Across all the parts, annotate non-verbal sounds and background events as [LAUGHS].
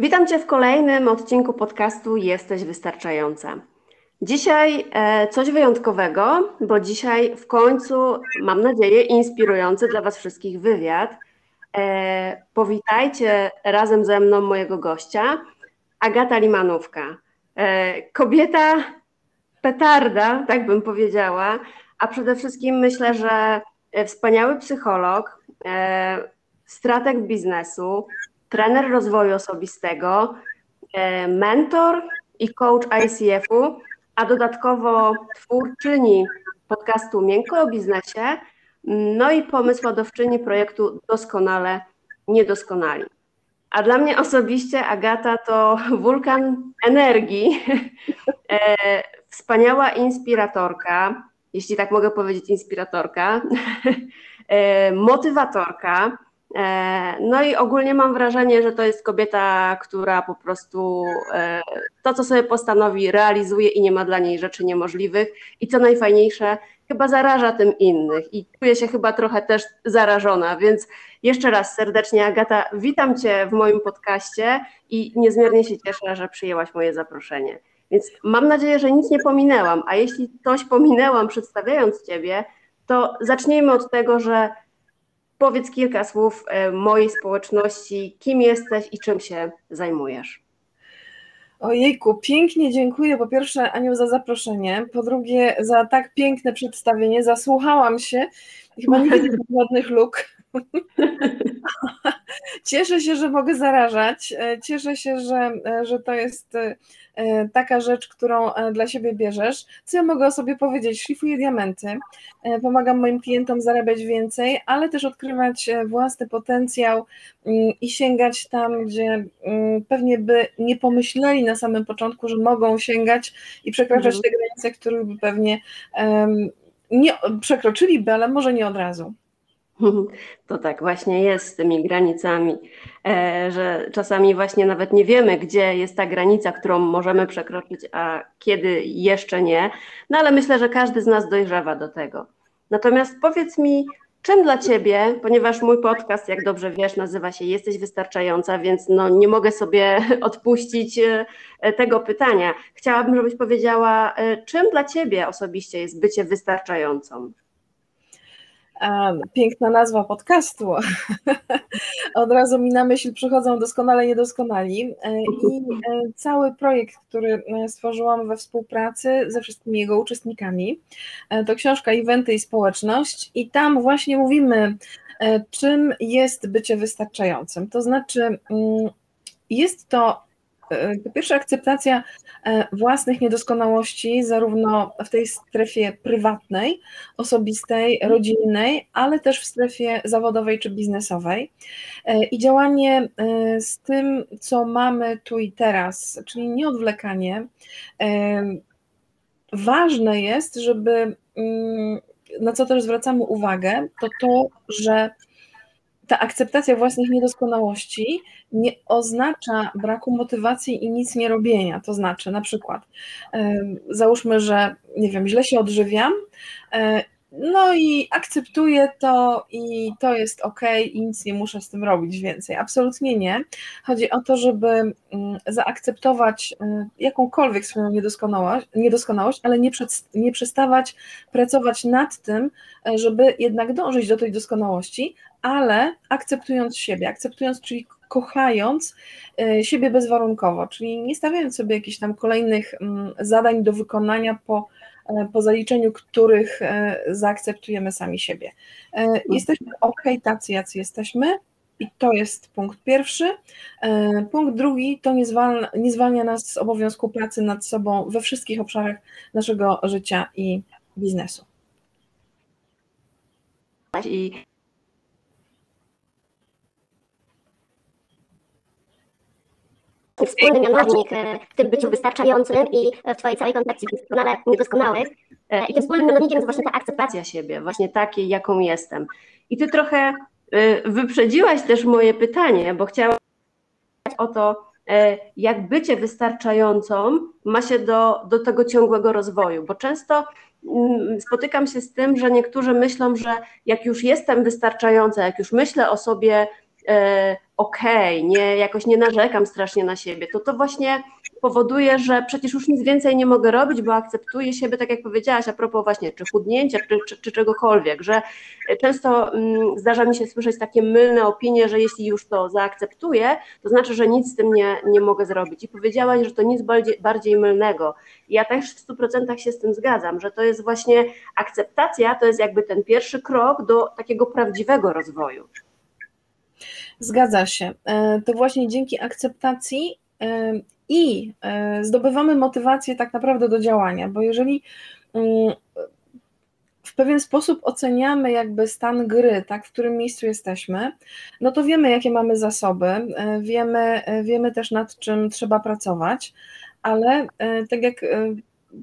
Witam Cię w kolejnym odcinku podcastu Jesteś Wystarczająca. Dzisiaj e, coś wyjątkowego, bo dzisiaj w końcu, mam nadzieję, inspirujący dla Was wszystkich wywiad. E, powitajcie razem ze mną mojego gościa, Agata Limanówka. E, kobieta petarda, tak bym powiedziała, a przede wszystkim myślę, że wspaniały psycholog, strateg biznesu, trener rozwoju osobistego, mentor i coach ICF-u, a dodatkowo twórczyni podcastu Miękko o biznesie, no i pomysłodawczyni projektu Doskonale Niedoskonali. A dla mnie osobiście Agata to wulkan energii, [LAUGHS] e, wspaniała inspiratorka, jeśli tak mogę powiedzieć, inspiratorka, [LAUGHS] e, motywatorka, E, no i ogólnie mam wrażenie, że to jest kobieta, która po prostu e, to, co sobie postanowi, realizuje i nie ma dla niej rzeczy niemożliwych. I co najfajniejsze, chyba zaraża tym innych i czuję się chyba trochę też zarażona. Więc jeszcze raz serdecznie, Agata, witam Cię w moim podcaście i niezmiernie się cieszę, że przyjęłaś moje zaproszenie. Więc mam nadzieję, że nic nie pominęłam, a jeśli coś pominęłam przedstawiając Ciebie, to zacznijmy od tego, że Powiedz kilka słów e, mojej społeczności, kim jesteś i czym się zajmujesz. Ojejku, pięknie dziękuję po pierwsze Aniu za zaproszenie, po drugie za tak piękne przedstawienie, zasłuchałam się chyba nie widzę żadnych luk. Cieszę się, że mogę zarażać, e, cieszę się, że, e, że to jest E, taka rzecz, którą dla siebie bierzesz. Co ja mogę o sobie powiedzieć? Szlifuję diamenty, pomagam moim klientom zarabiać więcej, ale też odkrywać własny potencjał mm, i sięgać tam, gdzie mm, pewnie by nie pomyśleli na samym początku, że mogą sięgać i przekraczać mhm. te granice, które by pewnie nie przekroczyliby, ale może nie od razu. [LAUGHS] To tak właśnie jest z tymi granicami, e, że czasami właśnie nawet nie wiemy, gdzie jest ta granica, którą możemy przekroczyć, a kiedy jeszcze nie. No ale myślę, że każdy z nas dojrzewa do tego. Natomiast powiedz mi, czym dla Ciebie, ponieważ mój podcast, jak dobrze wiesz, nazywa się Jesteś Wystarczająca, więc no nie mogę sobie [LAUGHS] odpuścić e, tego pytania. Chciałabym, żebyś powiedziała, e, czym dla Ciebie osobiście jest bycie wystarczającą? Piękna nazwa podcastu. [LAUGHS] Od razu mi na myśl przychodzą doskonale niedoskonali. E, I e, cały projekt, który e, stworzyłam we współpracy ze wszystkimi jego uczestnikami, to książka Eventy i Społeczność. I tam właśnie mówimy, czym jest bycie wystarczającym. To znaczy, mm, jest to po pierwsze, akceptacja e, własnych niedoskonałości, zarówno w tej strefie prywatnej, osobistej, rodzinnej, ale też w strefie zawodowej czy biznesowej. E, I działanie z tym, co mamy tu i teraz, czyli nieodwlekanie. Ważne jest, żeby, mm, na co też zwracamy uwagę, to to, że ta akceptacja własnych niedoskonałości nie oznacza braku motywacji i nic nie robienia. To znaczy, na przykład, załóżmy, że nie wiem, źle się odżywiam, no i akceptuję to i to jest ok, i nic nie muszę z tym robić więcej. Absolutnie nie. Chodzi o to, żeby mm, zaakceptować e, jakąkolwiek swoją niedoskonałość, niedoskonałość ale nie, przed, nie przestawać pracować nad tym, e, żeby jednak dążyć do tej doskonałości, ale akceptując siebie, akceptując, czyli kochając siebie bezwarunkowo, czyli nie stawiając sobie jakichś tam kolejnych mm, zadań do wykonania po po zaliczeniu których zaakceptujemy sami siebie. Jesteśmy ok, tacy jacy jesteśmy, i to jest punkt pierwszy. E, punkt drugi to nie zwalnia, nie zwalnia nas z obowiązku pracy nad sobą we wszystkich obszarach naszego życia i biznesu. I wspólny mianownik w tym byciu wystarczającym i w Twojej całej koncepcji doskonale niedoskonałych. E, I tym wspólnym mianownikiem jest właśnie ta akceptacja siebie, właśnie takiej, jaką jestem. I Ty trochę Y, wyprzedziłaś też moje pytanie, bo chciałam o to, e, jak bycie wystarczającą ma się do, do tego ciągłego rozwoju, bo często mm, spotykam się z tym, że niektórzy myślą, że jak już jestem wystarczająca, jak już myślę o sobie e, okej, okay, nie, jakoś nie narzekam strasznie na siebie, to to właśnie powoduje, że przecież już nic więcej nie mogę robić, bo akceptuję siebie, tak jak powiedziałaś, a propos właśnie czy chudnięcia, czy, czy, czy czegokolwiek, że często mm, zdarza mi się słyszeć takie mylne opinie, że jeśli już to zaakceptuję, to znaczy, że nic z tym nie, nie mogę zrobić. I powiedziałaś, że to nic bardziej, bardziej mylnego. I ja też w 100% się z tym zgadzam, że to jest właśnie akceptacja, to jest jakby ten pierwszy krok do takiego prawdziwego rozwoju. Zgadza się. E, to właśnie dzięki akceptacji e, i e, zdobywamy motywację tak naprawdę do działania, bo jeżeli mm, w pewien sposób oceniamy jakby stan gry, tak, w którym miejscu jesteśmy, no to wiemy, jakie mamy zasoby, wiemy, wiemy też nad czym trzeba pracować, ale tak jak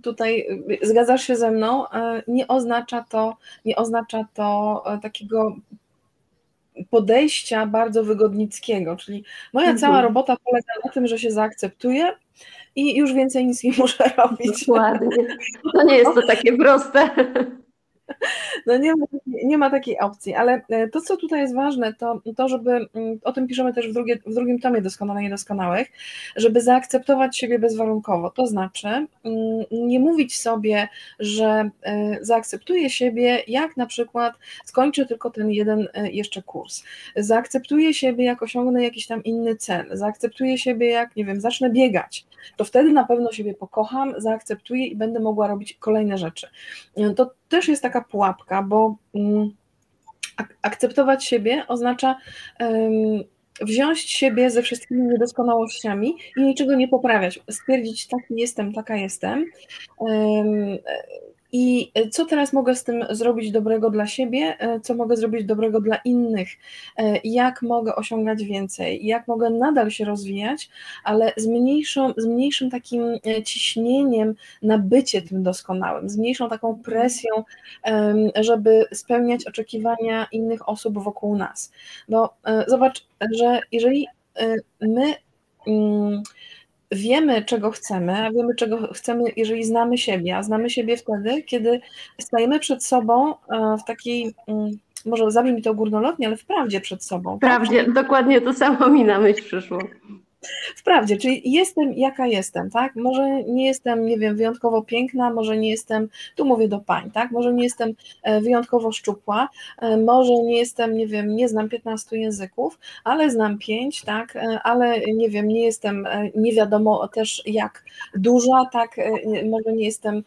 tutaj zgadzasz się ze mną, nie oznacza to, nie oznacza to takiego podejścia bardzo wygodnickiego, czyli moja mhm. cała robota polega na tym, że się zaakceptuję i już więcej nic nie [LAUGHS] muszę robić. Dokładnie. To nie jest to takie proste. No nie ma, nie ma takiej opcji, ale e, to, co tutaj jest ważne, to to, żeby, mm, o tym piszemy też w, drugie, w drugim tomie Doskonale Niedoskonałych, żeby zaakceptować siebie bezwarunkowo. To znaczy mm, nie mówić sobie, że e, zaakceptuję siebie, jak na przykład skończę tylko ten jeden e, jeszcze kurs. Zaakceptuję siebie, jak osiągnę jakiś tam inny cel. Zaakceptuję siebie, jak, nie wiem, zacznę biegać. To wtedy na pewno siebie pokocham, zaakceptuję i będę mogła robić kolejne rzeczy. To też jest taka pułapka, bo mm, akceptować siebie oznacza wziąć siebie ze wszystkimi niedoskonałościami i niczego nie poprawiać, stwierdzić taki jestem, taka jestem i e, co teraz mogę z tym zrobić dobrego dla siebie, e, co mogę zrobić dobrego dla innych, e, jak mogę osiągać więcej, jak mogę nadal się rozwijać, ale z, mniejszą, z mniejszym takim ciśnieniem na bycie tym doskonałym, z mniejszą taką presją, żeby spełniać oczekiwania innych osób wokół nas. Bo zobacz, że jeżeli my mm, wiemy, czego chcemy, a wiemy, czego chcemy, jeżeli znamy siebie, a znamy siebie wtedy, kiedy stajemy przed sobą e, w takiej, mm, może zabrzmi to górnolotnie, ale w prawdzie przed sobą. W prawdzie, tak? dokładnie to samo mi na myśl przyszło. Wprawdzie, czyli jestem jaka jestem, tak? Może nie jestem, nie wiem, wyjątkowo piękna, może nie jestem, tu mówię do pań, tak? Może nie jestem e, wyjątkowo szczupła, e, może nie jestem, nie wiem, nie znam 15 języków, ale znam 5, tak? E, ale nie wiem, nie jestem, nie wiadomo też jak duża, tak? Może nie jestem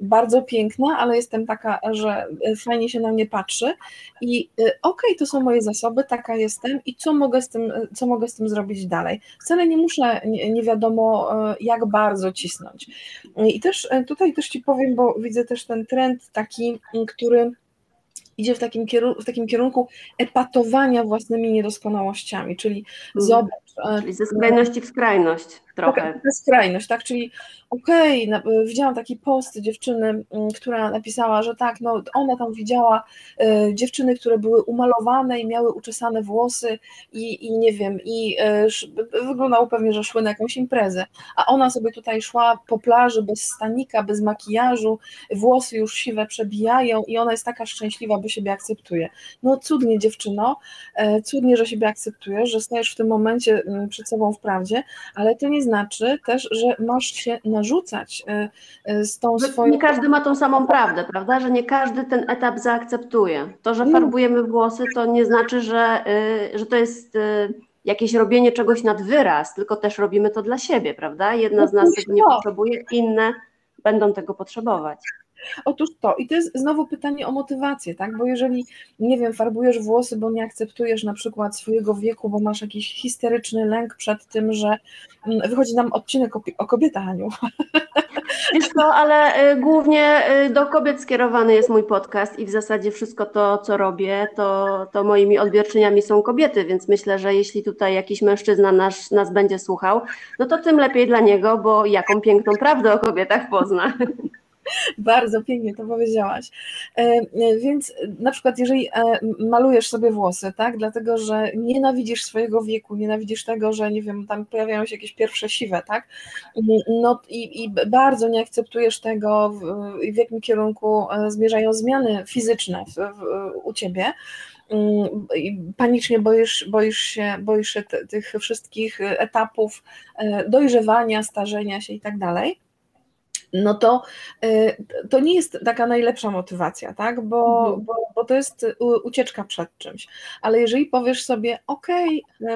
bardzo piękna, ale jestem taka, że fajnie się na mnie patrzy i okej, okay, to są moje zasoby, taka jestem i co mogę z tym, co mogę z tym zrobić dalej? Wcale nie muszę nie, nie wiadomo e, jak bardzo cisnąć. I też e, tutaj też Ci powiem, bo widzę też ten trend taki, który idzie w takim, kierunku, w takim kierunku epatowania własnymi niedoskonałościami, czyli mm. zobacz. E, czyli ze skrajności w skrajność trochę. Taka skrajność, tak, czyli okej, okay, widziałam taki post dziewczyny, mm, która napisała, że tak, no ona tam widziała y, dziewczyny, które były umalowane i miały uczesane włosy i, i nie wiem, i y, wyglądało pewnie, że szły na jakąś imprezę, a ona sobie tutaj szła po plaży bez stanika, bez makijażu, włosy już siwe przebijają i ona jest taka szczęśliwa, bo siebie akceptuje. No cudnie dziewczyno, y, cudnie, że siebie akceptujesz, że stajesz w tym momencie mm, przed sobą w prawdzie, ale to nie znaczy też, że masz się narzucać y, y, z tą swoją. Nie każdy ma tą samą prawdę, prawda? Że nie każdy ten etap zaakceptuje. To, że farbujemy włosy, to nie znaczy, że, y, że to jest jakieś robienie czegoś nad wyraz, tylko też robimy to dla siebie, prawda? Jedna z nas tego nie potrzebuje, inne będą tego potrzebować. Otóż to, i to jest znowu pytanie o motywację, tak? Bo jeżeli, nie wiem, farbujesz włosy, bo nie akceptujesz na przykład swojego wieku, bo masz jakiś histeryczny lęk przed tym, że mm, wychodzi nam odcinek o, o kobietach, Aniu. Wiesz co, ale y, głównie y, do kobiet skierowany jest mój podcast i w zasadzie wszystko to, co robię, to, to moimi odbiorczyniami są kobiety, więc myślę, że jeśli tutaj jakiś mężczyzna nas, nas będzie słuchał, no to tym lepiej dla niego, bo jaką piękną prawdę o kobietach pozna. [LAUGHS] Bardzo pięknie to powiedziałaś. E, e, więc na przykład, jeżeli e, malujesz sobie włosy, tak, dlatego że nienawidzisz swojego wieku, nienawidzisz tego, że nie wiem, tam pojawiają się jakieś pierwsze siwe, tak, no i, i bardzo nie akceptujesz tego, w, w jakim kierunku zmierzają zmiany fizyczne w, w, u ciebie, mm, panicznie boisz, boisz się, boisz się tych wszystkich etapów dojrzewania, starzenia się i tak dalej no to, y, to nie jest taka najlepsza motywacja, tak? Bo, mhm. bo, bo to jest ucieczka przed czymś. Ale jeżeli powiesz sobie, ok,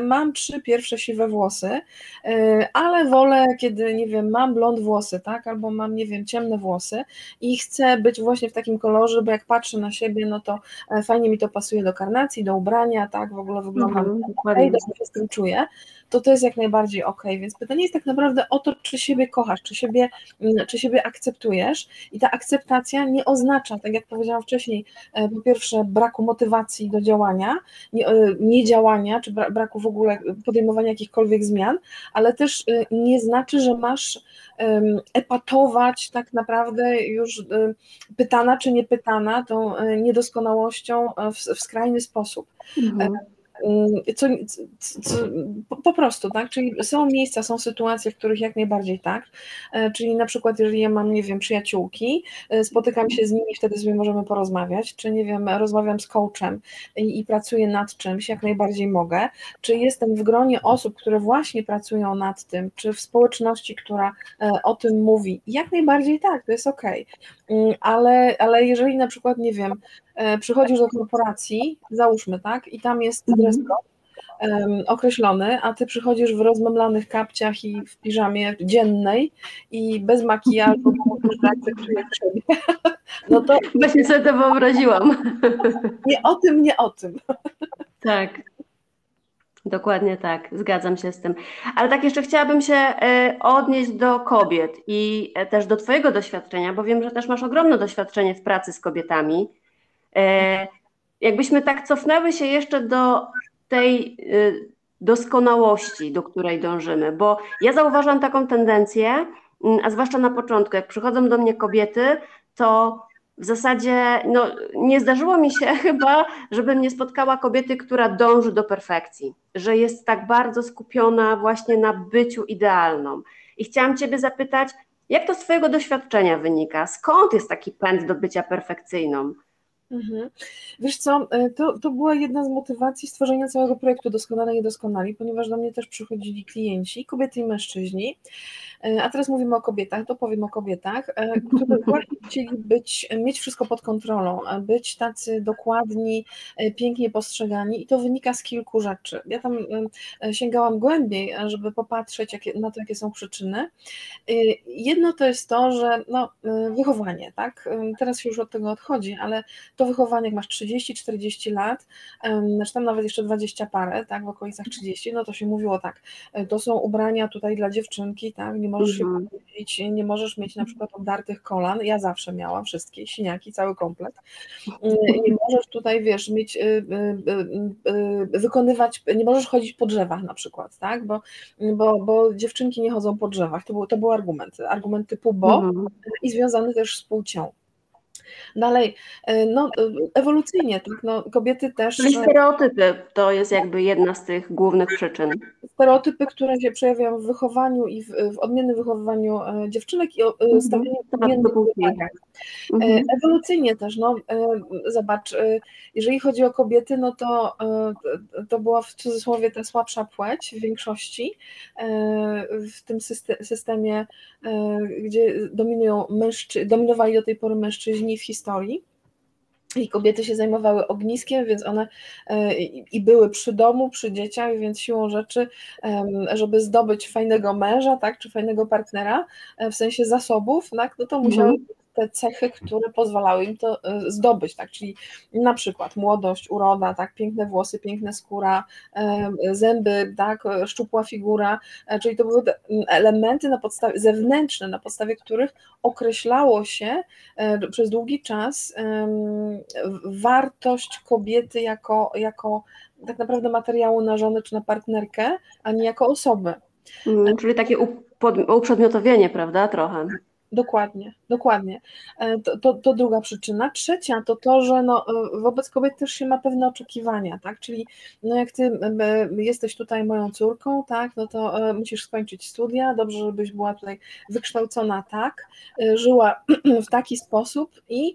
mam trzy pierwsze siwe włosy, y, ale wolę, kiedy, nie wiem, mam blond włosy, tak? Albo mam, nie wiem, ciemne włosy i chcę być właśnie w takim kolorze, bo jak patrzę na siebie, no to e, fajnie mi to pasuje do karnacji, do ubrania, tak? W ogóle wyglądam mhm, okay, dobrze się z tym czuję, to to jest jak najbardziej ok. Więc pytanie jest tak naprawdę o to, czy siebie kochasz, czy siebie, mm, czy siebie akceptujesz i ta akceptacja nie oznacza, tak jak powiedziałam wcześniej, e, po pierwsze braku motywacji do działania, niedziałania, nie czy braku w ogóle podejmowania jakichkolwiek zmian, ale też e, nie znaczy, że masz epatować tak naprawdę już pytana czy niepytana tą e, niedoskonałością w, w skrajny sposób. Mhm. Y, co, co, po prostu, tak? Czyli są miejsca, są sytuacje, w których jak najbardziej tak. E, czyli na przykład, jeżeli ja mam, nie wiem, przyjaciółki, e, spotykam się z nimi, wtedy sobie możemy porozmawiać, czy nie wiem, rozmawiam z coachem i, i pracuję nad czymś, jak najbardziej mogę, czy jestem w gronie osób, które właśnie pracują nad tym, czy w społeczności, która e, o tym mówi, jak najbardziej tak, to jest ok. Mm, ale, ale jeżeli na przykład, nie wiem, przychodzisz do korporacji, załóżmy, tak, i tam jest mhm. dress code um, określony, a ty przychodzisz w rozmemlanych kapciach i w piżamie dziennej i bez makijażu. [LAUGHS] No to... Właśnie sobie to wyobraziłam. Nie o tym, nie o tym. Tak. Dokładnie tak, zgadzam się z tym. Ale tak jeszcze chciałabym się e, odnieść do kobiet i e, też do Twojego doświadczenia, bo wiem, że też masz ogromne doświadczenie w pracy z kobietami. E, jakbyśmy tak cofnęły się jeszcze do tej y, doskonałości, do której dążymy, bo ja zauważam taką tendencję, mm, a zwłaszcza na początku, jak przychodzą do mnie kobiety, to w zasadzie no, nie zdarzyło mi się [LAUGHS] chyba, żebym nie spotkała kobiety, która dąży do perfekcji, że jest tak bardzo skupiona właśnie na byciu idealną. I chciałam Ciebie zapytać, jak to z Twojego doświadczenia wynika? Skąd jest taki pęd do bycia perfekcyjną? Mhm. Wiesz co, e, to, to była jedna z motywacji stworzenia całego projektu Doskonale i Doskonali, ponieważ do mnie też przychodzili klienci, kobiety i mężczyźni, a teraz mówimy o kobietach, to powiem o kobietach, e, które właśnie chcieli być, mieć wszystko pod kontrolą, być tacy dokładni, pięknie postrzegani i to wynika z kilku rzeczy. Ja tam sięgałam głębiej, żeby popatrzeć jakie, na to, jakie są przyczyny. Jedno to jest to, że no, wychowanie, tak, teraz już od tego odchodzi, ale to wychowanie, jak masz 30-40 lat, znaczy tam nawet jeszcze 20 parę, tak, w okolicach 30, no to się mówiło tak, e, to są ubrania tutaj dla dziewczynki, tak, nie możesz mm -hmm. się powiedzieć, nie możesz mieć na przykład obdartych kolan, ja zawsze miałam wszystkie, siniaki, cały komplet, mm, nie możesz tutaj, wiesz, mieć, y, y, wykonywać, nie możesz chodzić po drzewach na przykład, tak, bo, bo, bo dziewczynki nie chodzą po drzewach, to był, to był argument, argument typu bo -hmm. i związany też z płcią. Dalej, e, no ewolucyjnie, tak, no, kobiety też... Czyli stereotypy to jest jakby jedna z tych głównych przyczyn. Stereotypy, które się przejawiają w wychowaniu i w, w odmiennym wychowywaniu e, dziewczynek i mhm, stawianiu odmiennych. Mhm. Ewolucyjnie też, no zobacz, jeżeli chodzi o kobiety, no to to była w cudzysłowie ta słabsza płeć w większości w tym systemie, gdzie dominują mężczy, dominowali do tej pory mężczyźni w historii. i kobiety się zajmowały ogniskiem, więc one e, i były przy domu, przy dzieciach, więc siłą rzeczy, żeby zdobyć fajnego męża, tak, czy fajnego partnera, w sensie zasobów, tak, no to musiały mhm te cechy, które pozwalały im to e, zdobyć, tak, czyli na przykład młodość, uroda, tak, piękne włosy, piękna skóra, e, zęby, tak, szczupła figura, e, czyli to były elementy na podstawie, zewnętrzne, na podstawie których określało się przez długi czas wartość kobiety jako, jako tak naprawdę materiału na żonę czy na partnerkę, a nie jako osoby. Mm, czyli takie uprzedmiotowienie, prawda, trochę. Dokładnie, dokładnie. E, to, to, to, druga przyczyna. Trzecia to to, że no, e, wobec kobiet też się ma pewne oczekiwania, tak? Czyli no jak ty e, jesteś tutaj moją córką, tak, no to musisz skończyć studia, dobrze, żebyś była tutaj wykształcona tak, żyła [CLEARS THROAT] w taki sposób i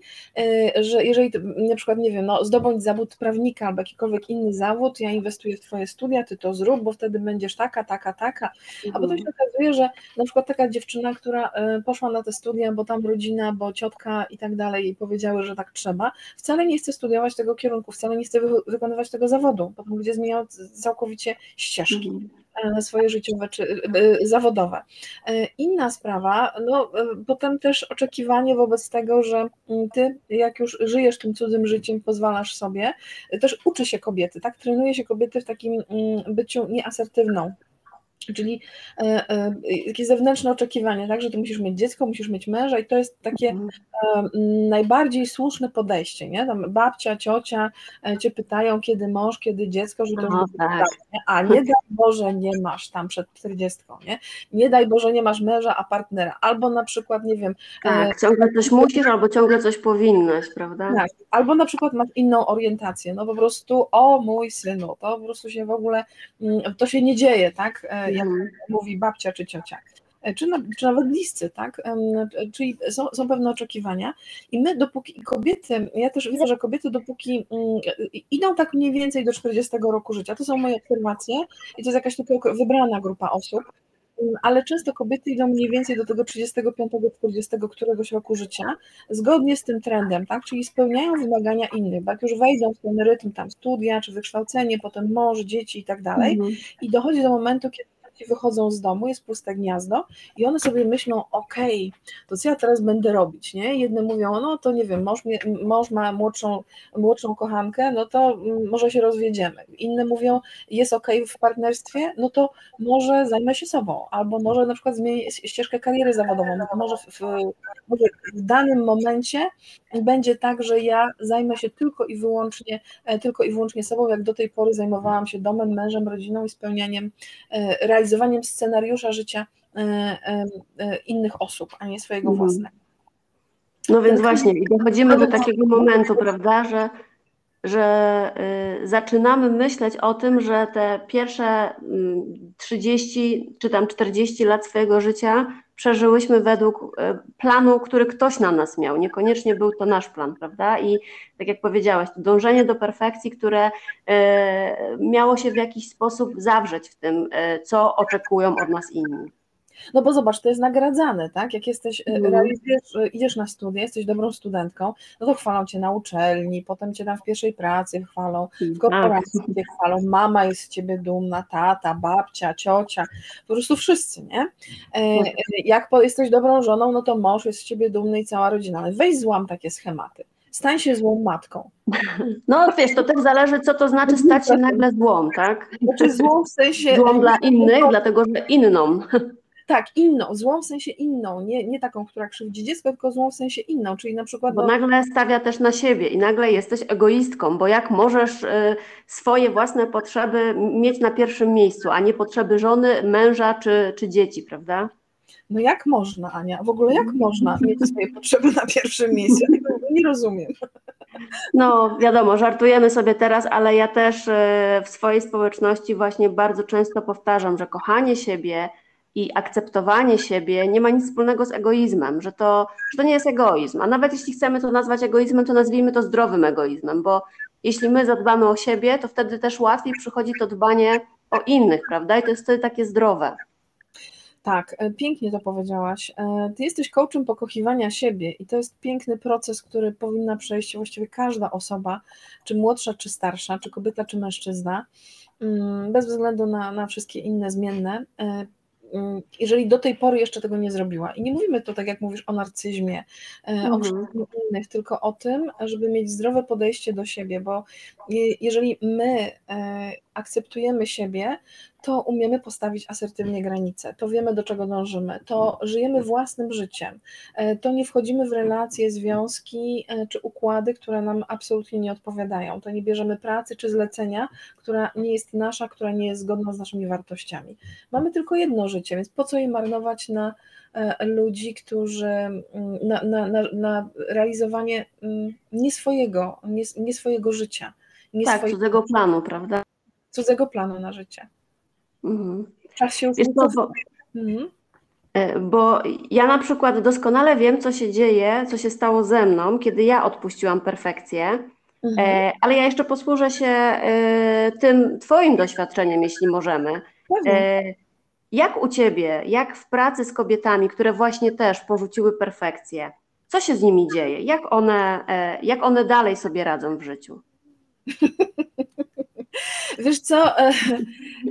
że jeżeli na przykład, nie wiem, no, zdobądź zawód prawnika albo jakikolwiek inny zawód, ja inwestuję w twoje studia, ty to zrób, bo wtedy będziesz taka, taka, taka, a potem się okazuje, że na przykład taka dziewczyna, która poszła na te studia, bo tam rodzina, bo ciotka i tak dalej powiedziały, że tak trzeba, wcale nie chce studiować tego kierunku, wcale nie chce wy wykonywać tego zawodu, potem ludzie zmieniają całkowicie ścieżki. E, swoje życiowe czy e, zawodowe. E, inna sprawa, no potem też oczekiwanie wobec tego, że mm, ty jak już żyjesz tym cudzym życiem, pozwalasz sobie, też uczy się kobiety, tak? Trenuje się kobiety w takim mm, byciu nieasertywną, Czyli e, e, takie zewnętrzne oczekiwanie, tak, że ty musisz mieć dziecko, musisz mieć męża i to jest takie mhm. e, najbardziej słuszne podejście, nie? Tam babcia, ciocia cię pytają, kiedy mąż, kiedy dziecko, że to już tak. a nie daj Boże nie masz tam przed 40, nie? Nie daj Boże nie masz męża, a partnera, albo na przykład, nie wiem... Tak, ciągle coś musisz, albo ciągle coś powinnaś, prawda? Tak, albo na przykład masz inną orientację, no po prostu, o mój synu, to po prostu się w ogóle, mm, to się nie dzieje, tak? Jak mhm. mówi babcia czy ciocia. E, czy, na, czy nawet bliscy, tak? Czyli są, są pewne oczekiwania i my dopóki kobiety, ja też widzę, że kobiety dopóki mm, idą tak mniej więcej do 40 roku życia, to są moje obserwacje i to jest jakaś tylko wybrana grupa osób, mm, ale często kobiety idą mniej więcej do tego 35-40 któregoś roku życia, zgodnie z tym trendem, tak? Czyli spełniają wymagania innych, bo jak już wejdą w ten rytm tam studia, czy wykształcenie, potem mąż, dzieci i tak dalej, mhm. i dochodzi do momentu, kiedy wychodzą z domu, jest puste gniazdo i one sobie myślą, okej, okay, to co ja teraz będę robić, nie? Jedne mówią, no to nie wiem, mąż, mąż ma młodszą, młodszą kochankę, no to mm, może się rozwiedziemy. Inne mówią, jest okej okay w partnerstwie, no to może zajmę się sobą, albo może na przykład zmienię ścieżkę kariery zawodową, może w, może w danym momencie będzie tak, że ja zajmę się tylko i wyłącznie, e, tylko i wyłącznie sobą, jak do tej pory zajmowałam się domem, mężem, rodziną i spełnianiem, e, realizowaniem scenariusza życia e, innych osób, a nie swojego mhm. własnego. No więc właśnie, i dochodzimy do takiego momentu, prawda, że że y, zaczynamy myśleć o tym, że te pierwsze 30 mm, czy tam 40 lat swojego życia przeżyłyśmy według y, planu, który ktoś na nas miał. Niekoniecznie był to nasz plan, prawda? I tak jak powiedziałaś, dążenie do perfekcji, które y, miało się w jakiś sposób zawrzeć w tym, co oczekują od nas inni. No bo zobacz, to jest nagradzane, tak? Jak jesteś, mm. realizujesz, e, idziesz na studia, jesteś dobrą studentką, no to chwalą cię na uczelni, potem cię tam w pierwszej pracy chwalą, w tak. korporacji cię chwalą, mama jest z ciebie dumna, tata, babcia, ciocia, po prostu wszyscy, nie? Tak. Jak jesteś dobrą żoną, no to mąż jest z ciebie dumny i cała rodzina. Weź złam takie schematy stań się złą matką. [LAUGHS] No wiesz, to też zależy, co to znaczy stać się [LAUGHS] nagle złą, tak? Znaczy złą w sensie... Złą dla [LAUGHS] innych, dlatego że inną. Tak, inną, złą w sensie inną, nie, nie taką, która krzywdzi dziecko, tylko złą w sensie inną, czyli na przykład... Bo do... nagle stawia też na siebie i nagle jesteś egoistką, bo jak możesz y, swoje własne potrzeby mieć na pierwszym miejscu, a nie potrzeby żony, męża czy, czy dzieci, prawda? No jak można, Ania? W ogóle jak można mieć swoje potrzeby na pierwszym miejscu? Nie rozumiem. No, wiadomo, żartujemy sobie teraz, ale ja też y, w swojej społeczności właśnie bardzo często powtarzam, że kochanie siebie, i akceptowanie siebie nie ma nic wspólnego z egoizmem, że to, że to nie jest egoizm. A nawet jeśli chcemy to nazwać egoizmem, to nazwijmy to zdrowym egoizmem, bo jeśli my zadbamy o siebie, to wtedy też łatwiej przychodzi to dbanie o innych, prawda? I to jest wtedy takie zdrowe. Tak, e, pięknie to powiedziałaś. E, ty jesteś coachem pokochiwania siebie i to jest piękny proces, który powinna przejść właściwie każda osoba, czy młodsza, czy starsza, czy kobieta, czy mężczyzna, mm, bez względu na, na wszystkie inne zmienne. E, mm, jeżeli do tej pory jeszcze tego nie zrobiła. I nie mówimy tu, tak jak mówisz, o narcyzmie, mhm. o wszystkich innych, tylko o tym, żeby mieć zdrowe podejście do siebie, bo jeżeli my akceptujemy siebie, to umiemy postawić asertywnie granice, to wiemy do czego dążymy, to żyjemy własnym życiem, e, to nie wchodzimy w relacje, związki e, czy układy, które nam absolutnie nie odpowiadają, to nie bierzemy pracy czy zlecenia, która nie jest nasza, która nie jest zgodna z naszymi wartościami. Mamy tylko jedno życie, więc po co je marnować na e, ludzi, którzy mm, na, na, na, na realizowanie mm, nie swojego, nie, nie swojego życia. Nie tak, swojego, cudzego planu, prawda? Cudzego planu na życie. Mhm. Czas się bo, mhm. E, bo ja na przykład doskonale wiem, co się dzieje, co się stało ze mną, kiedy ja odpuściłam perfekcję, mhm. E, ale ja jeszcze posłużę się e, tym Twoim doświadczeniem, jeśli możemy. Jak u Ciebie, jak w pracy z kobietami, które właśnie też porzuciły perfekcję, co się z nimi dzieje? Jak one, jak one dalej sobie radzą w życiu? [LAUGHS] Wiesz co, e,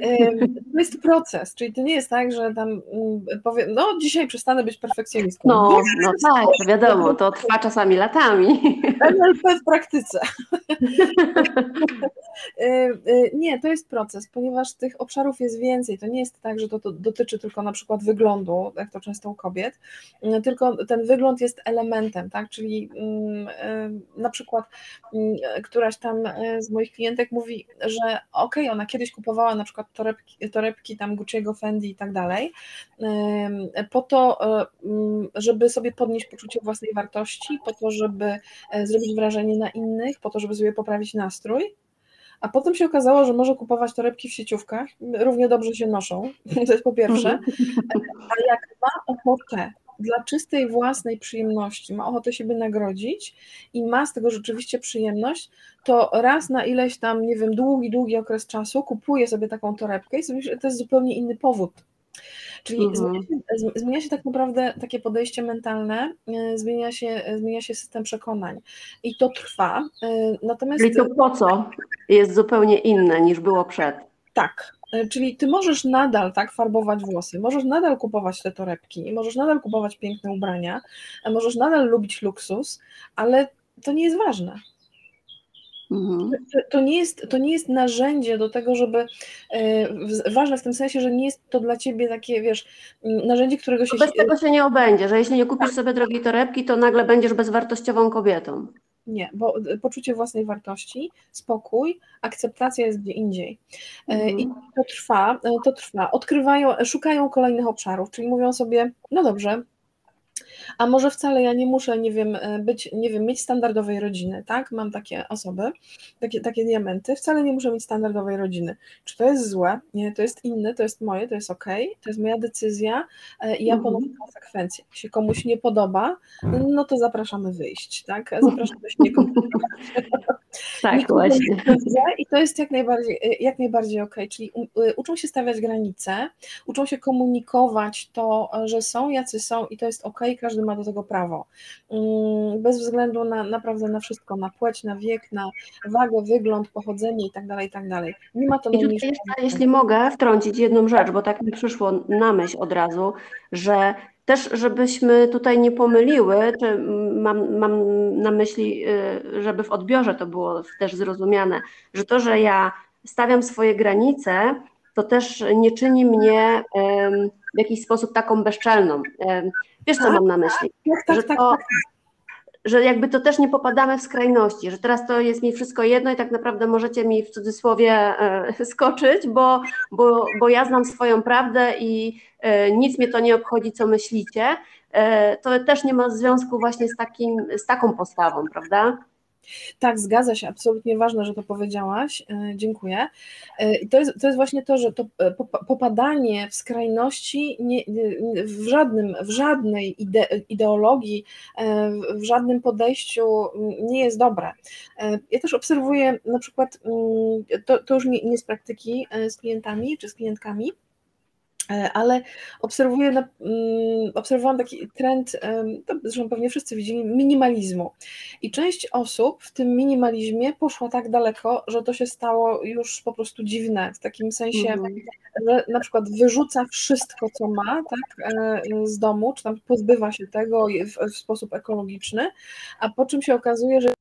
e, to jest proces, czyli to nie jest tak, że tam mm, powiem, no dzisiaj przestanę być perfekcjonistką. No, no tak, wiadomo, to trwa czasami latami. NLP w praktyce. E, nie, to jest proces, ponieważ tych obszarów jest więcej. To nie jest tak, że to, to dotyczy tylko na przykład wyglądu, jak to często u kobiet, tylko ten wygląd jest elementem, tak? Czyli mm, na przykład mm, któraś tam z moich klientek mówi, że okej, okay, ona kiedyś kupowała na przykład torebki, torebki tam Gucci'ego, Fendi i tak dalej, po to, e, żeby sobie podnieść poczucie własnej wartości, po to, żeby e, zrobić wrażenie na innych, po to, żeby sobie poprawić nastrój, a potem się okazało, że może kupować torebki w sieciówkach, równie dobrze się noszą, [LAUGHS] to jest po pierwsze, mhm. a jak ma ochotę dla czystej własnej przyjemności, ma ochotę siebie nagrodzić i ma z tego rzeczywiście przyjemność, to raz na ileś tam, nie wiem, długi, długi okres czasu kupuje sobie taką torebkę i sobie, to jest zupełnie inny powód. Czyli mhm. zmienia, się, zmienia, się, tak naprawdę takie podejście mentalne, e, zmienia się, zmienia się system przekonań i to trwa. E, natomiast... Czyli to po co jest zupełnie inne niż było przed? Tak, czyli ty możesz nadal tak farbować włosy, możesz nadal kupować te torebki, możesz nadal kupować piękne ubrania, e, możesz nadal lubić luksus, ale to nie jest ważne. Mhm. To, nie jest, to nie jest narzędzie do tego, żeby e, ważne w tym sensie, że nie jest to dla ciebie takie, wiesz, narzędzie, którego się. Bez tego się nie obędzie, że jeśli nie kupisz tak. sobie drogiej torebki, to nagle będziesz bezwartościową kobietą. Nie, bo poczucie własnej wartości, spokój, akceptacja jest gdzie indziej. Mhm. I to trwa, to trwa. Odkrywają, szukają kolejnych obszarów, czyli mówią sobie, no dobrze, a może wcale ja nie muszę, nie wiem, e, być, nie wiem, mieć standardowej rodziny, tak? Mam takie osoby, takie, takie diamenty, wcale nie muszę mieć standardowej rodziny. Czy to jest złe? Nie, to jest inne, to jest moje, to jest ok, to jest moja decyzja e, i ja ponoszę mhm. konsekwencje. Jeśli komuś nie podoba, no to zapraszamy wyjść, tak? Zapraszamy się nie [LAUGHS] Tak, właśnie. I to jest jak najbardziej, e, jak najbardziej ok, czyli uczą się stawiać granice, uczą się komunikować to, że są, jacy są i to jest ok, każdy ma do tego prawo. Mm, bez względu na naprawdę na wszystko, na płeć, na wiek, na wagę, wygląd, pochodzenie i tak dalej, i tak. Nie ma to I tutaj jeszcze, jeśli mogę wtrącić jedną rzecz, bo tak mi przyszło na myśl od razu, że też, żebyśmy tutaj nie pomyliły, czy mam, mam na myśli, y, żeby w odbiorze to było też zrozumiane, że to, że ja stawiam swoje granice, to też nie czyni mnie w jakiś sposób taką bezczelną. Wiesz, co tak, mam na myśli? Tak, tak, że, to, że jakby to też nie popadamy w skrajności, że teraz to jest mi wszystko jedno i tak naprawdę możecie mi w cudzysłowie e, [LAUGHS] skoczyć, bo, bo, bo ja znam swoją prawdę i e, nic mnie to nie obchodzi, co myślicie. E, to też nie ma związku właśnie z, takim, z taką postawą, prawda? Tak, zgadza się, absolutnie ważne, że to powiedziałaś, e, dziękuję. E, I to jest, to jest właśnie to, że to e, popadanie w skrajności nie, w, żadnym, w żadnej ide, ideologii, w żadnym podejściu nie jest dobre. Ja też obserwuję na przykład, to, to już nie, nie z praktyki z klientami czy z klientkami, ale obserwuję, mm, obserwowałam taki trend, to zresztą pewnie wszyscy widzieli, minimalizmu. I część osób w tym minimalizmie poszła tak daleko, że to się stało już po prostu dziwne, w takim sensie, mhm. że na przykład wyrzuca wszystko, co ma tak, e, z domu, czy tam pozbywa się tego w, w sposób ekologiczny, a po czym się okazuje, że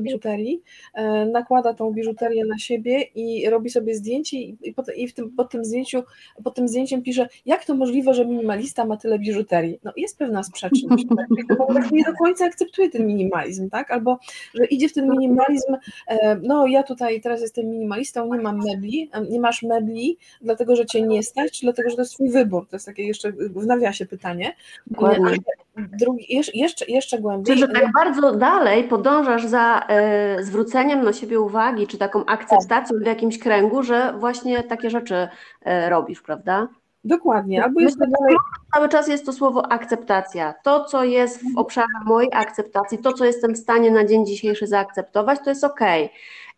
biżuterii, e, nakłada tą biżuterię na siebie i robi sobie zdjęcie i, pod, i w tym, pod tym zdjęciu, pod tym zdjęciem pisze, jak to możliwe, że minimalista ma tyle biżuterii. No jest pewna sprzeczność, tak? bo tak nie do końca akceptuje ten minimalizm, tak? Albo, że idzie w ten minimalizm, e, no ja tutaj teraz jestem minimalistą, nie mam mebli, e, nie masz mebli, dlatego, że cię nie stać, dlatego, że to jest twój wybór. To jest takie jeszcze w nawiasie pytanie. Dokładnie. Drugi, jeszcze, jeszcze głębiej. Czyli, że tak bardzo dalej podążasz za e, zwróceniem na siebie uwagi, czy taką akceptacją w jakimś kręgu, że właśnie takie rzeczy e, robisz, prawda? Dokładnie. Albo jeszcze dalej... Cały czas jest to słowo akceptacja. To, co jest w obszarze mojej akceptacji, to, co jestem w stanie na dzień dzisiejszy zaakceptować, to jest ok.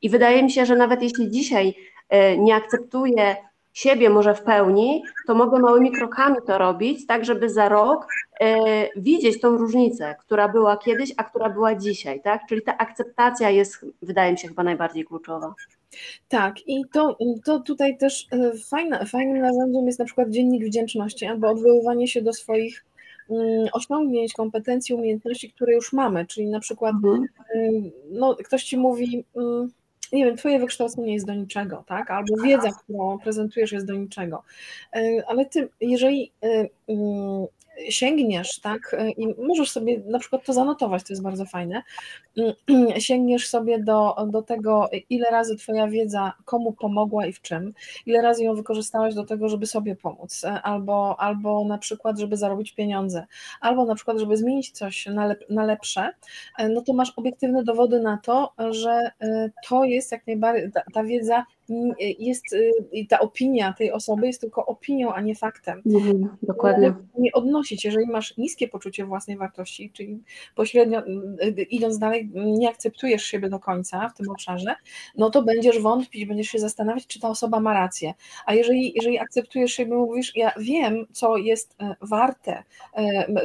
I wydaje mi się, że nawet jeśli dzisiaj e, nie akceptuję siebie może w pełni, to mogę małymi krokami to robić, tak żeby za rok e, widzieć tą różnicę, która była kiedyś, a która była dzisiaj, tak? Czyli ta akceptacja jest, wydaje mi się, chyba najbardziej kluczowa. Tak, i to, to tutaj też e, fajna, fajnym narzędziem jest na przykład dziennik wdzięczności albo odwoływanie się do swoich mm, osiągnięć, kompetencji, umiejętności, które już mamy, czyli na przykład mhm. no, ktoś ci mówi, mm, nie wiem, twoje wykształcenie jest do niczego, tak? Albo wiedza, którą prezentujesz jest do niczego. E, ale ty, jeżeli e, mm, sięgniesz, tak, i możesz sobie na przykład to zanotować, to jest bardzo fajne, [CLEARS THROAT] sięgniesz sobie do, do tego, ile razy Twoja wiedza komu pomogła i w czym, ile razy ją wykorzystałaś do tego, żeby sobie pomóc, albo, albo na przykład, żeby zarobić pieniądze, albo na przykład, żeby zmienić coś na, lep, na lepsze, no to masz obiektywne dowody na to, że e, to jest jak najbardziej, ta wiedza jest y, i ta opinia tej osoby jest tylko opinią, a nie faktem. Mhm, dokładnie. Nie odnosić, jeżeli masz niskie poczucie własnej wartości, czyli pośrednio y, idąc dalej, nie akceptujesz siebie do końca w tym obszarze, no to będziesz wątpić, będziesz się zastanawiać, czy ta osoba ma rację. A jeżeli, jeżeli akceptujesz siebie, mówisz, ja wiem, co jest warte,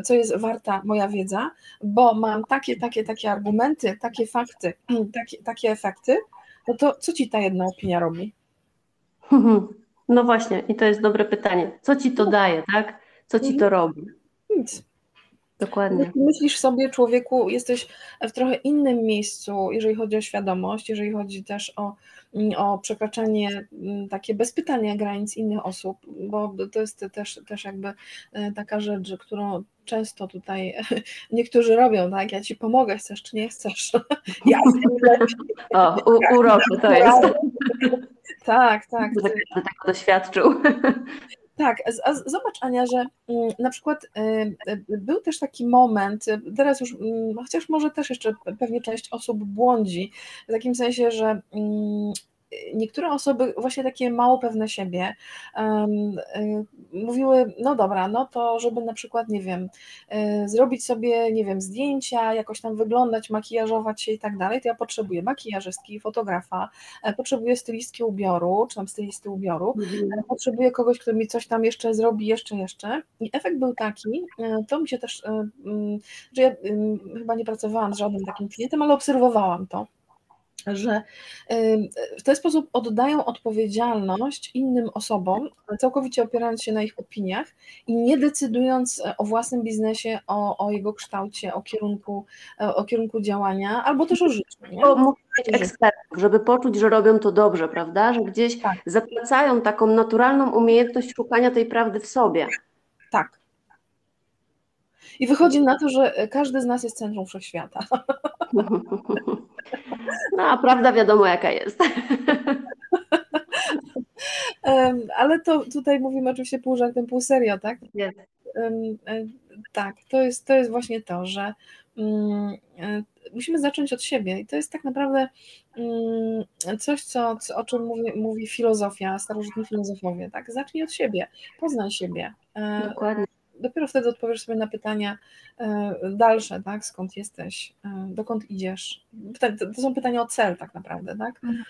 co jest warta moja wiedza, bo mam takie, takie, takie argumenty, takie fakty, [CLEARS THROAT] takie, takie efekty, no to co ci ta jedna opinia robi? [LAUGHS] No właśnie, i to jest dobre pytanie. Co ci to daje, tak? Co ci to mhm. robi? Nic. Dokładnie. Myślisz sobie, człowieku, jesteś w trochę innym miejscu, jeżeli chodzi o świadomość, jeżeli chodzi też o, o przekraczanie mm, takie bez pytania granic innych osób, bo to jest też, też jakby e, taka rzecz, którą często tutaj [LAUGHS] niektórzy robią, tak? Ja ci pomogę, chcesz czy nie chcesz. [LAUGHS] Ja [LAUGHS] o, uroczy to jest. Tak, tak. Będę tego doświadczył. Tak, a zobacz Ania, że mm, na przykład y, y, był też taki moment, y, teraz już, mm, chociaż może też jeszcze pewnie część osób błądzi, w takim sensie, że mm, niektóre osoby właśnie takie mało pewne siebie y, mówiły, no dobra, no to żeby na przykład, nie wiem, y, zrobić sobie, nie wiem, zdjęcia, jakoś tam wyglądać, makijażować się i tak dalej, to ja potrzebuję makijażystki, fotografa, e, potrzebuję stylistki ubioru, czy tam stylisty ubioru, mhm. E, potrzebuję kogoś, kto mi coś tam jeszcze zrobi, jeszcze, jeszcze i efekt był taki, e, to mi się też, że ja chyba nie pracowałam z żadnym takim klientem, ale obserwowałam to, że w ten sposób oddają odpowiedzialność innym osobom, całkowicie opierając się na ich opiniach i nie decydując o własnym biznesie, o, o jego kształcie, o kierunku, o kierunku działania, albo też o życiu. Nie? To musi być ekspertów, żeby poczuć, że robią to dobrze, prawda? Że gdzieś tak. zaplacają taką naturalną umiejętność szukania tej prawdy w sobie. Tak. I wychodzi na to, że każdy z nas jest centrum wszechświata. [LAUGHS] No, a prawda wiadomo jaka jest. Ale to tutaj mówimy oczywiście pół żartem, pół serio, tak? Jest. Tak, to jest, to jest właśnie to, że mm, e, musimy zacząć od siebie i to jest tak naprawdę mm, coś, co, co, o czym mówi, mówi filozofia, starożytni filozofowie, tak? Zacznij od siebie, poznaj siebie. E, Dokładnie dopiero wtedy odpowiesz sobie na pytania dalsze, tak? Skąd jesteś, dokąd idziesz. To są pytania o cel tak naprawdę, tak? Mhm.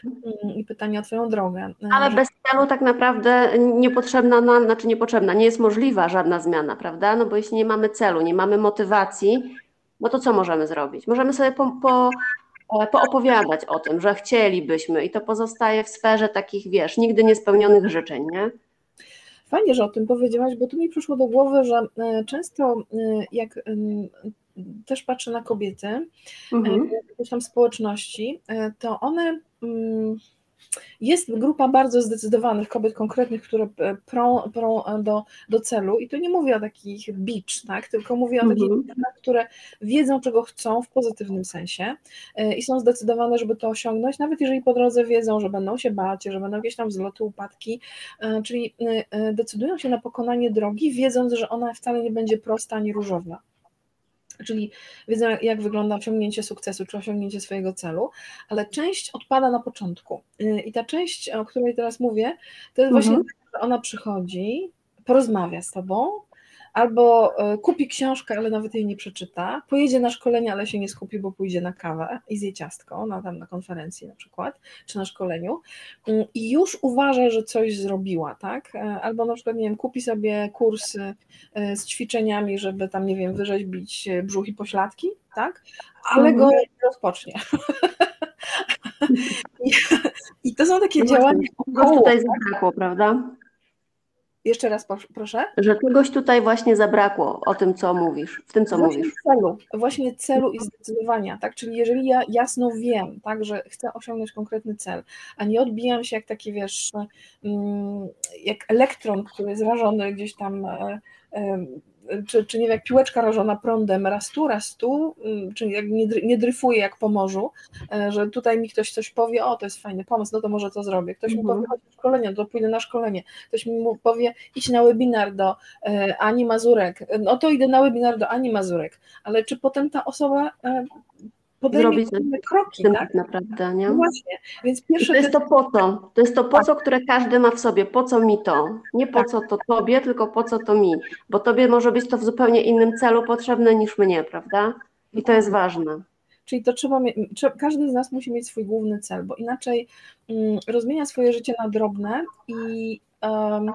Mm, I pytania o twoją drogę. Ale bez celu tak naprawdę niepotrzebna nam, znaczy niepotrzebna, nie jest możliwa żadna zmiana, prawda? No bo jeśli nie mamy celu, nie mamy motywacji, no to co możemy zrobić? Możemy sobie po, po, e, poopowiadać o tym, że chcielibyśmy i to pozostaje w sferze takich, wiesz, nigdy niespełnionych życzeń, nie? Fajnie, że o tym powiedziałaś, bo tu mi przyszło do głowy, że e, często e, jak też patrzę na kobiety, mhm. jakieś tam społeczności, to one mm, jest grupa bardzo zdecydowanych kobiet konkretnych, które e, prą, prą e, do, do celu. I tu nie mówię o takich beach, tak, tylko mówię o takich -hmm. które wiedzą, czego chcą w pozytywnym sensie e, i są zdecydowane, żeby to osiągnąć, nawet jeżeli po drodze wiedzą, że będą się bać, że będą jakieś tam wzloty, upadki, czyli decydują się na pokonanie drogi, wiedząc, że ona wcale nie będzie prosta ani różowa czyli wiedzą, jak wygląda osiągnięcie sukcesu czy osiągnięcie swojego celu, ale część odpada na początku. Y, I ta część, o której teraz mówię, to jest właśnie, mhm. że ona przychodzi, porozmawia z tobą, albo e, kupi książkę, ale nawet jej nie przeczyta, pojedzie na szkolenie, ale się nie skupi, bo pójdzie na kawę i zje ciastko, na, tam na konferencji na przykład, czy na szkoleniu mm, i już uważa, że coś zrobiła, tak? E, albo na przykład, nie wiem, kupi sobie kurs e, z ćwiczeniami, żeby tam, nie wiem, wyrzeźbić brzuch i pośladki, tak? Ale go mhm. nie rozpocznie. [LAUGHS] I, I, to są takie działania. Kogoś tutaj zabrakło, prawda? Jeszcze raz proszę. Że czegoś tutaj właśnie zabrakło o tym, co mówisz, w tym, co właśnie mówisz. Celu, właśnie celu i zdecydowania, tak? Czyli jeżeli ja jasno wiem, tak, że chcę osiągnąć konkretny cel, a nie odbijam się jak taki, wiesz, mm, jak elektron, który jest rażony gdzieś tam e, e, czy, czy nie wiem, jak piłeczka rażona prądem, raz tu, raz tu, mm, czyli jak nie, nie dryfuje jak po morzu, e, że tutaj mi ktoś coś powie, o to jest fajny pomysł, no to może to zrobię. Ktoś mi powie, chodź na szkolenie, to pójdę na szkolenie. Ktoś mi powie, idź na webinar do e, Ani Mazurek, no to idę na webinar do Ani Mazurek, ale czy potem ta osoba e, podejmie kroki, tak? tak naprawdę, nie? No właśnie, więc pierwsze... to jest to po co, to jest to po co, które każdy ma w sobie, po co mi to, nie po tak. co to tobie, tylko po co to mi, bo tobie może być to w zupełnie innym celu potrzebne niż mnie, prawda? I to jest ważne. Czyli to trzeba każdy z nas musi mieć swój główny cel, bo inaczej um, rozmienia swoje życie na drobne i um,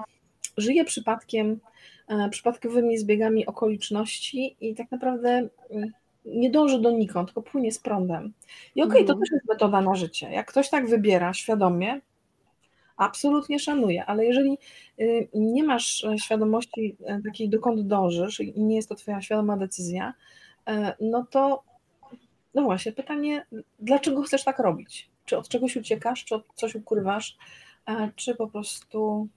żyje przypadkiem, um, przypadkowymi zbiegami okoliczności i tak naprawdę um, nie dąży donikąd, tylko płynie z prądem. I okej, okay, to mhm. też jest metoda na życie. Jak ktoś tak wybiera świadomie, absolutnie szanuję, ale jeżeli y, nie masz e, świadomości e, takiej, dokąd dążysz i nie jest to Twoja świadoma decyzja, e, no to no właśnie, pytanie, dlaczego chcesz tak robić? Czy od czegoś uciekasz, czy od coś ukrywasz, czy po prostu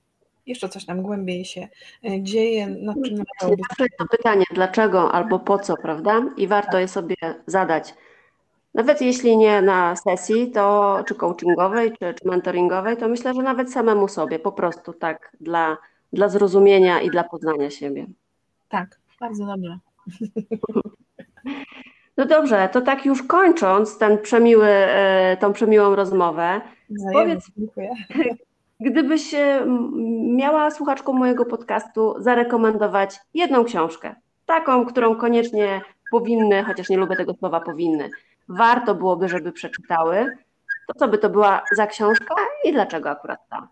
jeszcze coś tam głębiej się e, dzieje, nad czym. To pytanie, dlaczego albo po co, prawda? I warto je sobie zadać. Nawet jeśli nie na sesji, to czy coachingowej, czy, czy mentoringowej, to myślę, że nawet samemu sobie, po prostu tak, dla, dla zrozumienia i dla poznania siebie. Tak, bardzo dobrze. No dobrze, to tak już kończąc ten przemiły, e, tą przemiłą rozmowę, powiedz, dziękuję. Gdybyś miała słuchaczką mojego podcastu zarekomendować jedną książkę, taką, którą koniecznie powinny, chociaż nie lubię tego słowa powinny, warto byłoby, żeby przeczytały, to co by to była za książka i dlaczego akurat ta?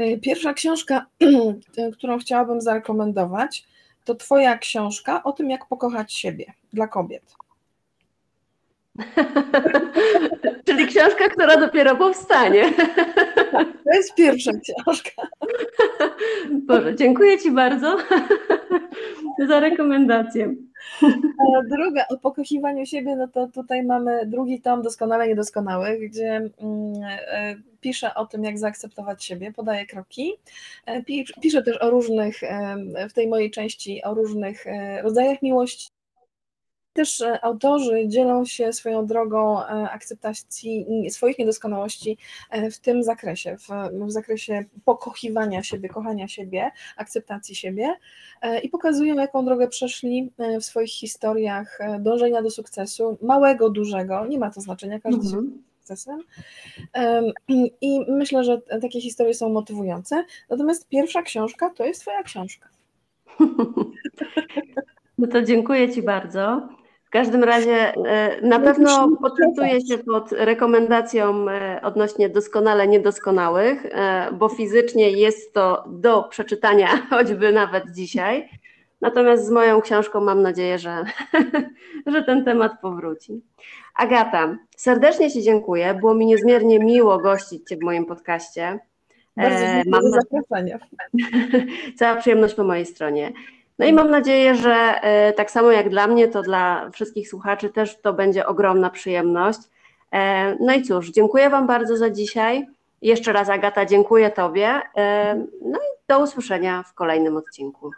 Y, pierwsza książka, [CLEARS THROAT] którą chciałabym zarekomendować, to Twoja książka o tym, jak pokochać siebie dla kobiet. [LAUGHS] Czyli książka, która dopiero powstanie. To jest pierwsza książka. [LAUGHS] Boże, dziękuję Ci bardzo [LAUGHS] za rekomendację. Druga, o pokochiwaniu siebie, no to tutaj mamy drugi tom Doskonale Niedoskonałych, gdzie mm, e, piszę o tym, jak zaakceptować siebie, podaję kroki. E, piszę też o różnych, w tej mojej części, o różnych e, rodzajach miłości, też e, autorzy dzielą się swoją drogą e, akceptacji swoich niedoskonałości e, w tym zakresie, w, w zakresie pokochiwania siebie, kochania siebie, akceptacji siebie i pokazują, jaką drogę przeszli w swoich historiach dążenia do sukcesu, małego, dużego, nie ma to znaczenia, każdy się sukcesem. I myślę, że takie historie są motywujące. Natomiast pierwsza książka to jest Twoja książka. [LAUGHS] No to dziękuję Ci bardzo. W każdym razie e, na pewno podpisuję się pod rekomendacją e, odnośnie doskonale niedoskonałych, e, bo fizycznie jest to do przeczytania [LAUGHS] choćby nawet dzisiaj. Natomiast z moją książką mam nadzieję, że, [LAUGHS] że ten temat powróci. Agata, serdecznie Ci dziękuję. Było mi niezmiernie miło gościć Cię w moim podcaście. Bardzo dziękuję za zaproszenie. [LAUGHS] Cała przyjemność po mojej stronie. No i mam nadzieję, że e, tak samo jak dla mnie, to dla wszystkich słuchaczy też to będzie ogromna przyjemność. E, no i cóż, dziękuję Wam bardzo za dzisiaj. Jeszcze raz Agata, dziękuję Tobie. E, no i do usłyszenia w kolejnym odcinku.